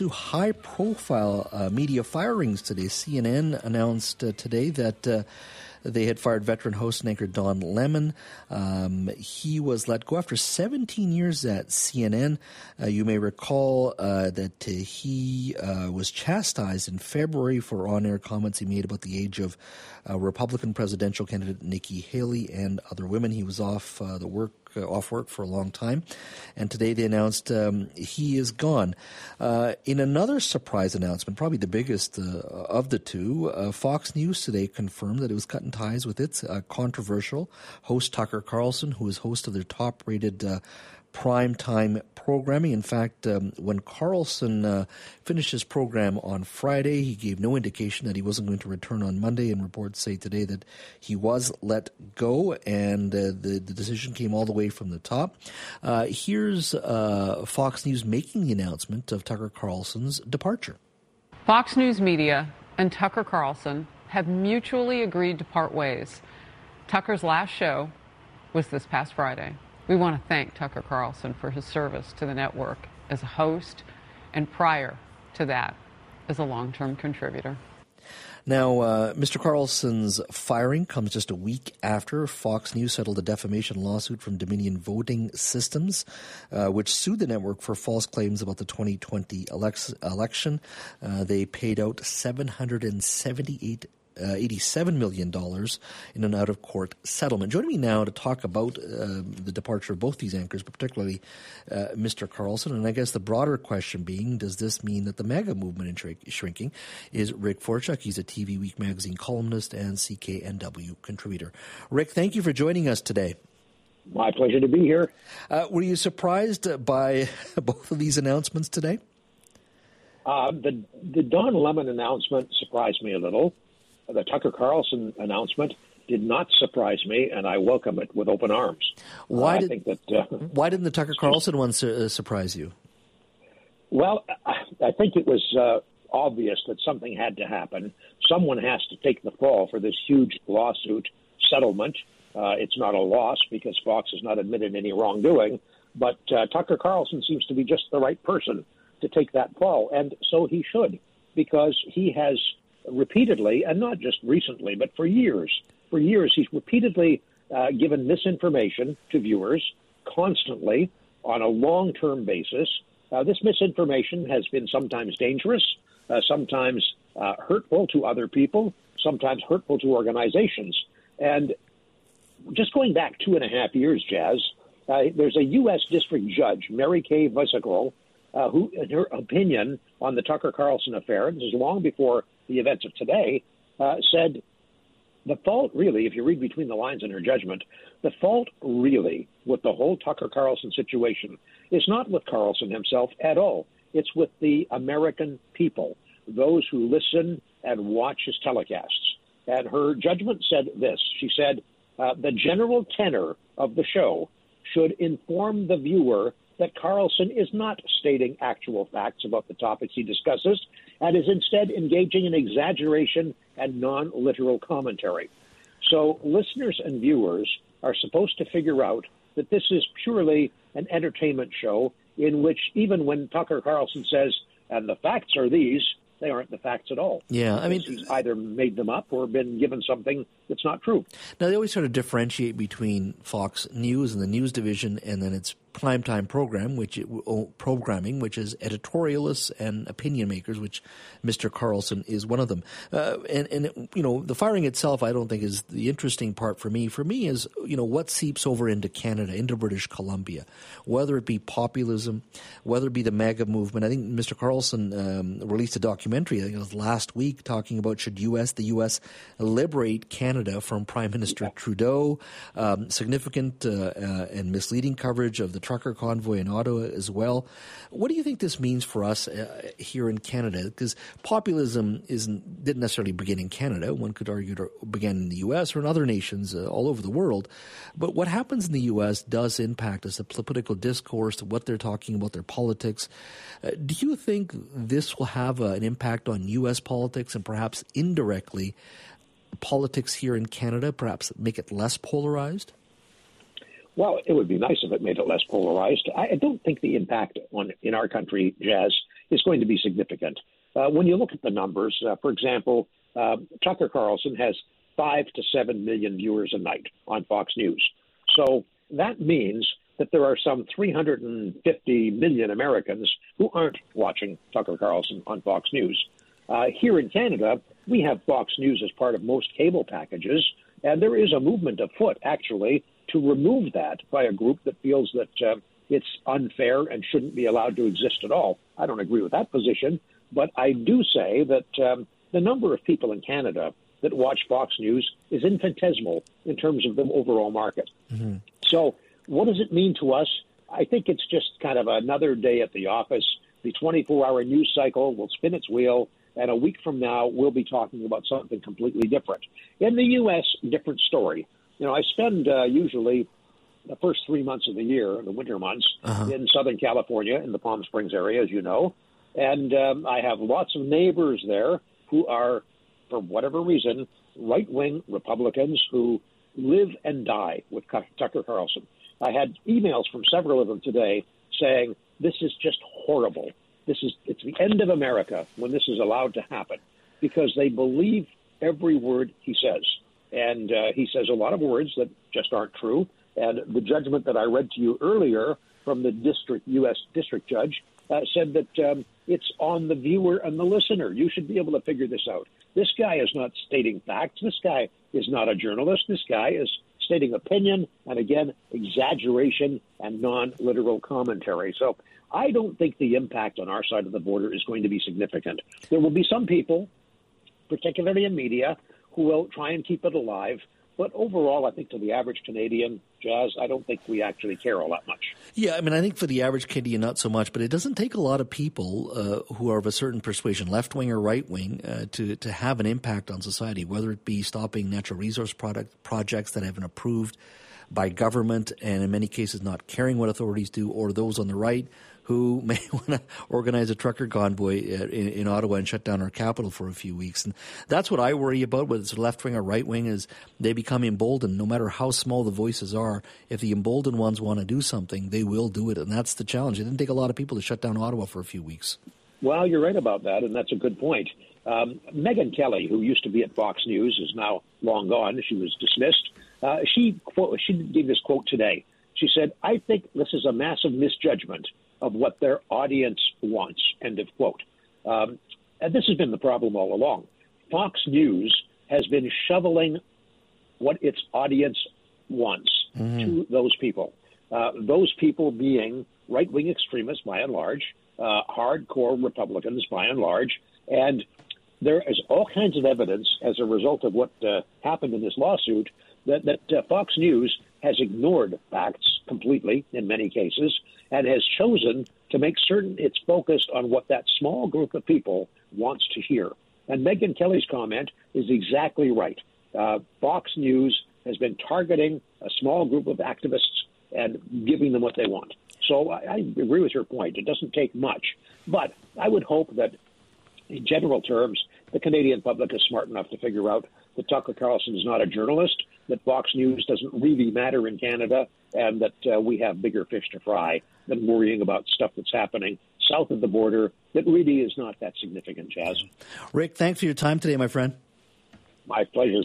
two high profile uh, media firings today. CNN announced uh, today that uh, they had fired veteran host and anchor Don Lemon. Um, he was let go after 17 years at CNN. Uh, you may recall uh, that uh, he was chastised in February for on air comments he made about the age of uh, Republican presidential candidate Nikki Haley and other women. He was off uh, the work uh, off work for a long time, and today they announced um, he is gone. Uh, in another surprise announcement, probably the biggest uh, of the two, Fox News today confirmed that it was cutting ties with its controversial host Tucker Carlson, who is host of their top-rated prime time programming. In fact, um, when Carlson uh, finished his program on Friday, he gave no indication that he wasn't going to return on Monday, and reports say today that he was let go, and uh, the, the decision came all the way from the top. Uh, here's uh, Fox News making the announcement of Tucker Carlson's departure. Fox News Media and Tucker Carlson have mutually agreed to part ways. Tucker's last show was this past Friday. We want to thank Tucker Carlson for his service to the network as a host and prior to that as a long term contributor. Now, uh, Mr. Carlson's firing comes just a week after Fox News settled a defamation lawsuit from Dominion Voting Systems, uh, which sued the network for false claims about the 2020 election. Uh, they paid out 778 uh, $87 million in an out of court settlement. Joining me now to talk about uh, the departure of both these anchors, but particularly uh, Mr. Carlson, and I guess the broader question being does this mean that the MAGA movement is shrinking? Is Rick Forchuk. He's a TV Week magazine columnist and CKNW contributor. Rick, thank you for joining us today. My pleasure to be here. Uh, were you surprised by both of these announcements today? Uh, the the Don Lemon announcement surprised me a little the Tucker Carlson announcement did not surprise me, and I welcome it with open arms. Why uh, did that, uh, Why didn't the Tucker Carlson one su- uh, surprise you? Well, I think it was uh, obvious that something had to happen. Someone has to take the fall for this huge lawsuit settlement. Uh, it's not a loss because Fox has not admitted any wrongdoing, but uh, Tucker Carlson seems to be just the right person to take that fall, and so he should, because he has repeatedly, and not just recently, but for years. For years, he's repeatedly uh, given misinformation to viewers constantly on a long term basis. Uh, this misinformation has been sometimes dangerous, uh, sometimes uh, hurtful to other people, sometimes hurtful to organizations. And just going back two and a half years, Jas, uh, there's a U.S. District Judge, Mary Kay Vyskocil, uh, who, in her opinion on the Tucker Carlson affair, this is long before the events of today, uh, said the fault really, if you read between the lines in her judgment, the fault really with the whole Tucker Carlson situation is not with Carlson himself at all. It's with the American people, those who listen and watch his telecasts. And her judgment said this She said, uh, the general tenor of the show should inform the viewer that Carlson is not stating actual facts about the topics he discusses and is instead engaging in exaggeration and non literal commentary. So, listeners and viewers are supposed to figure out that this is purely an entertainment show in which, even when Tucker Carlson says, and the facts are these, they aren't the facts at all. Yeah, I mean, he's either made them up or been given something that's not true. Now they always sort of differentiate between Fox News and the news division, and then its primetime program, which it, programming, which is editorialists and opinion makers, which Mr. Carlson is one of them. Uh, and and it, you know, the firing itself, I don't think is the interesting part for me. For me, is you know what seeps over into Canada, into British Columbia, whether it be populism, whether it be the MAGA movement. I think Mr. Carlson um, released a documentary. I think it was last week talking about should U.S. the U.S. liberate Canada from Prime Minister. Trudeau. Um, significant uh, uh, and misleading coverage of the trucker convoy in Ottawa as well. What do you think this means for us uh, here in Canada? Because populism isn't didn't necessarily begin in Canada. One could argue it began in the U.S. or in other nations uh, all over the world. But what happens in the U.S. does impact us, the political discourse, what they're talking about, their politics. Uh, do you think this will have uh, an impact on U.S. politics and perhaps indirectly politics here in Canada, perhaps make it less polarized? Well, it would be nice if it made it less polarized. I don't think the impact on in our country, Jas, is going to be significant. Uh, when you look at the numbers, uh, for example, uh, Tucker Carlson has five to seven million viewers a night on Fox News. So that means that there are some 350 million Americans who aren't watching Tucker Carlson on Fox News. Uh, here in Canada, we have Fox News as part of most cable packages, and there is a movement afoot, actually, to remove that by a group that feels that uh, it's unfair and shouldn't be allowed to exist at all. I don't agree with that position, but I do say that um, the number of people in Canada that watch Fox News is infinitesimal in terms of the overall market. Mm-hmm. So, what does it mean to us? I think it's just kind of another day at the office. The 24 hour news cycle will spin its wheel, and a week from now, we'll be talking about something completely different. In the U.S., different story. You know, I spend uh, usually the first three months of the year, the winter months, uh-huh. in Southern California, in the Palm Springs area, as you know. And um, I have lots of neighbors there who are, for whatever reason, right wing Republicans who live and die with Tucker Carlson. I had emails from several of them today saying, This is just horrible. This is it's the end of America when this is allowed to happen because they believe every word he says. And uh, he says a lot of words that just aren't true. And the judgment that I read to you earlier from the district U.S. district judge uh, said that um, it's on the viewer and the listener. You should be able to figure this out. This guy is not stating facts. This guy is not a journalist. This guy is stating opinion and again exaggeration and non-literal commentary. So I don't think the impact on our side of the border is going to be significant. There will be some people, particularly in media, who will try and keep it alive. But overall, I think to the average Canadian, Jas, I don't think we actually care all that much. Yeah, I mean, I think for the average Canadian, not so much. But it doesn't take a lot of people uh, who are of a certain persuasion, left wing or right wing, uh, to to have an impact on society. Whether it be stopping natural resource product projects that have been approved by government, and in many cases not caring what authorities do, or those on the right who may want to organize a trucker convoy in, in, Ottawa and shut down our capital for a few weeks. And that's what I worry about, whether it's left wing or right wing, is they become emboldened. No matter how small the voices are, if the emboldened ones want to do something, they will do it. And that's the challenge. It didn't take a lot of people to shut down Ottawa for a few weeks. Well, you're right about that, and that's a good point. Um, Megyn Kelly, who used to be at Fox News, is now long gone. She was dismissed. Uh, she quote, she gave this quote today. She said, "I think this is a massive misjudgment of what their audience wants. End of quote. Um, and this has been the problem all along. Fox News has been shoveling what its audience wants mm-hmm. to those people. Uh, those people being right wing extremists by and large, uh, hardcore Republicans by and large, and there is all kinds of evidence as a result of what uh, happened in this lawsuit that, that uh, Fox News has ignored facts completely in many cases and has chosen to make certain it's focused on what that small group of people wants to hear. And Megyn Kelly's comment is exactly right. Uh, Fox News has been targeting a small group of activists and giving them what they want. So I, I agree with your point. It doesn't take much. But I would hope that, in general terms, the Canadian public is smart enough to figure out that Tucker Carlson is not a journalist, that Fox News doesn't really matter in Canada, and that uh, we have bigger fish to fry than worrying about stuff that's happening south of the border that really is not that significant, Jas. Rick, thanks for your time today, my friend. My pleasure.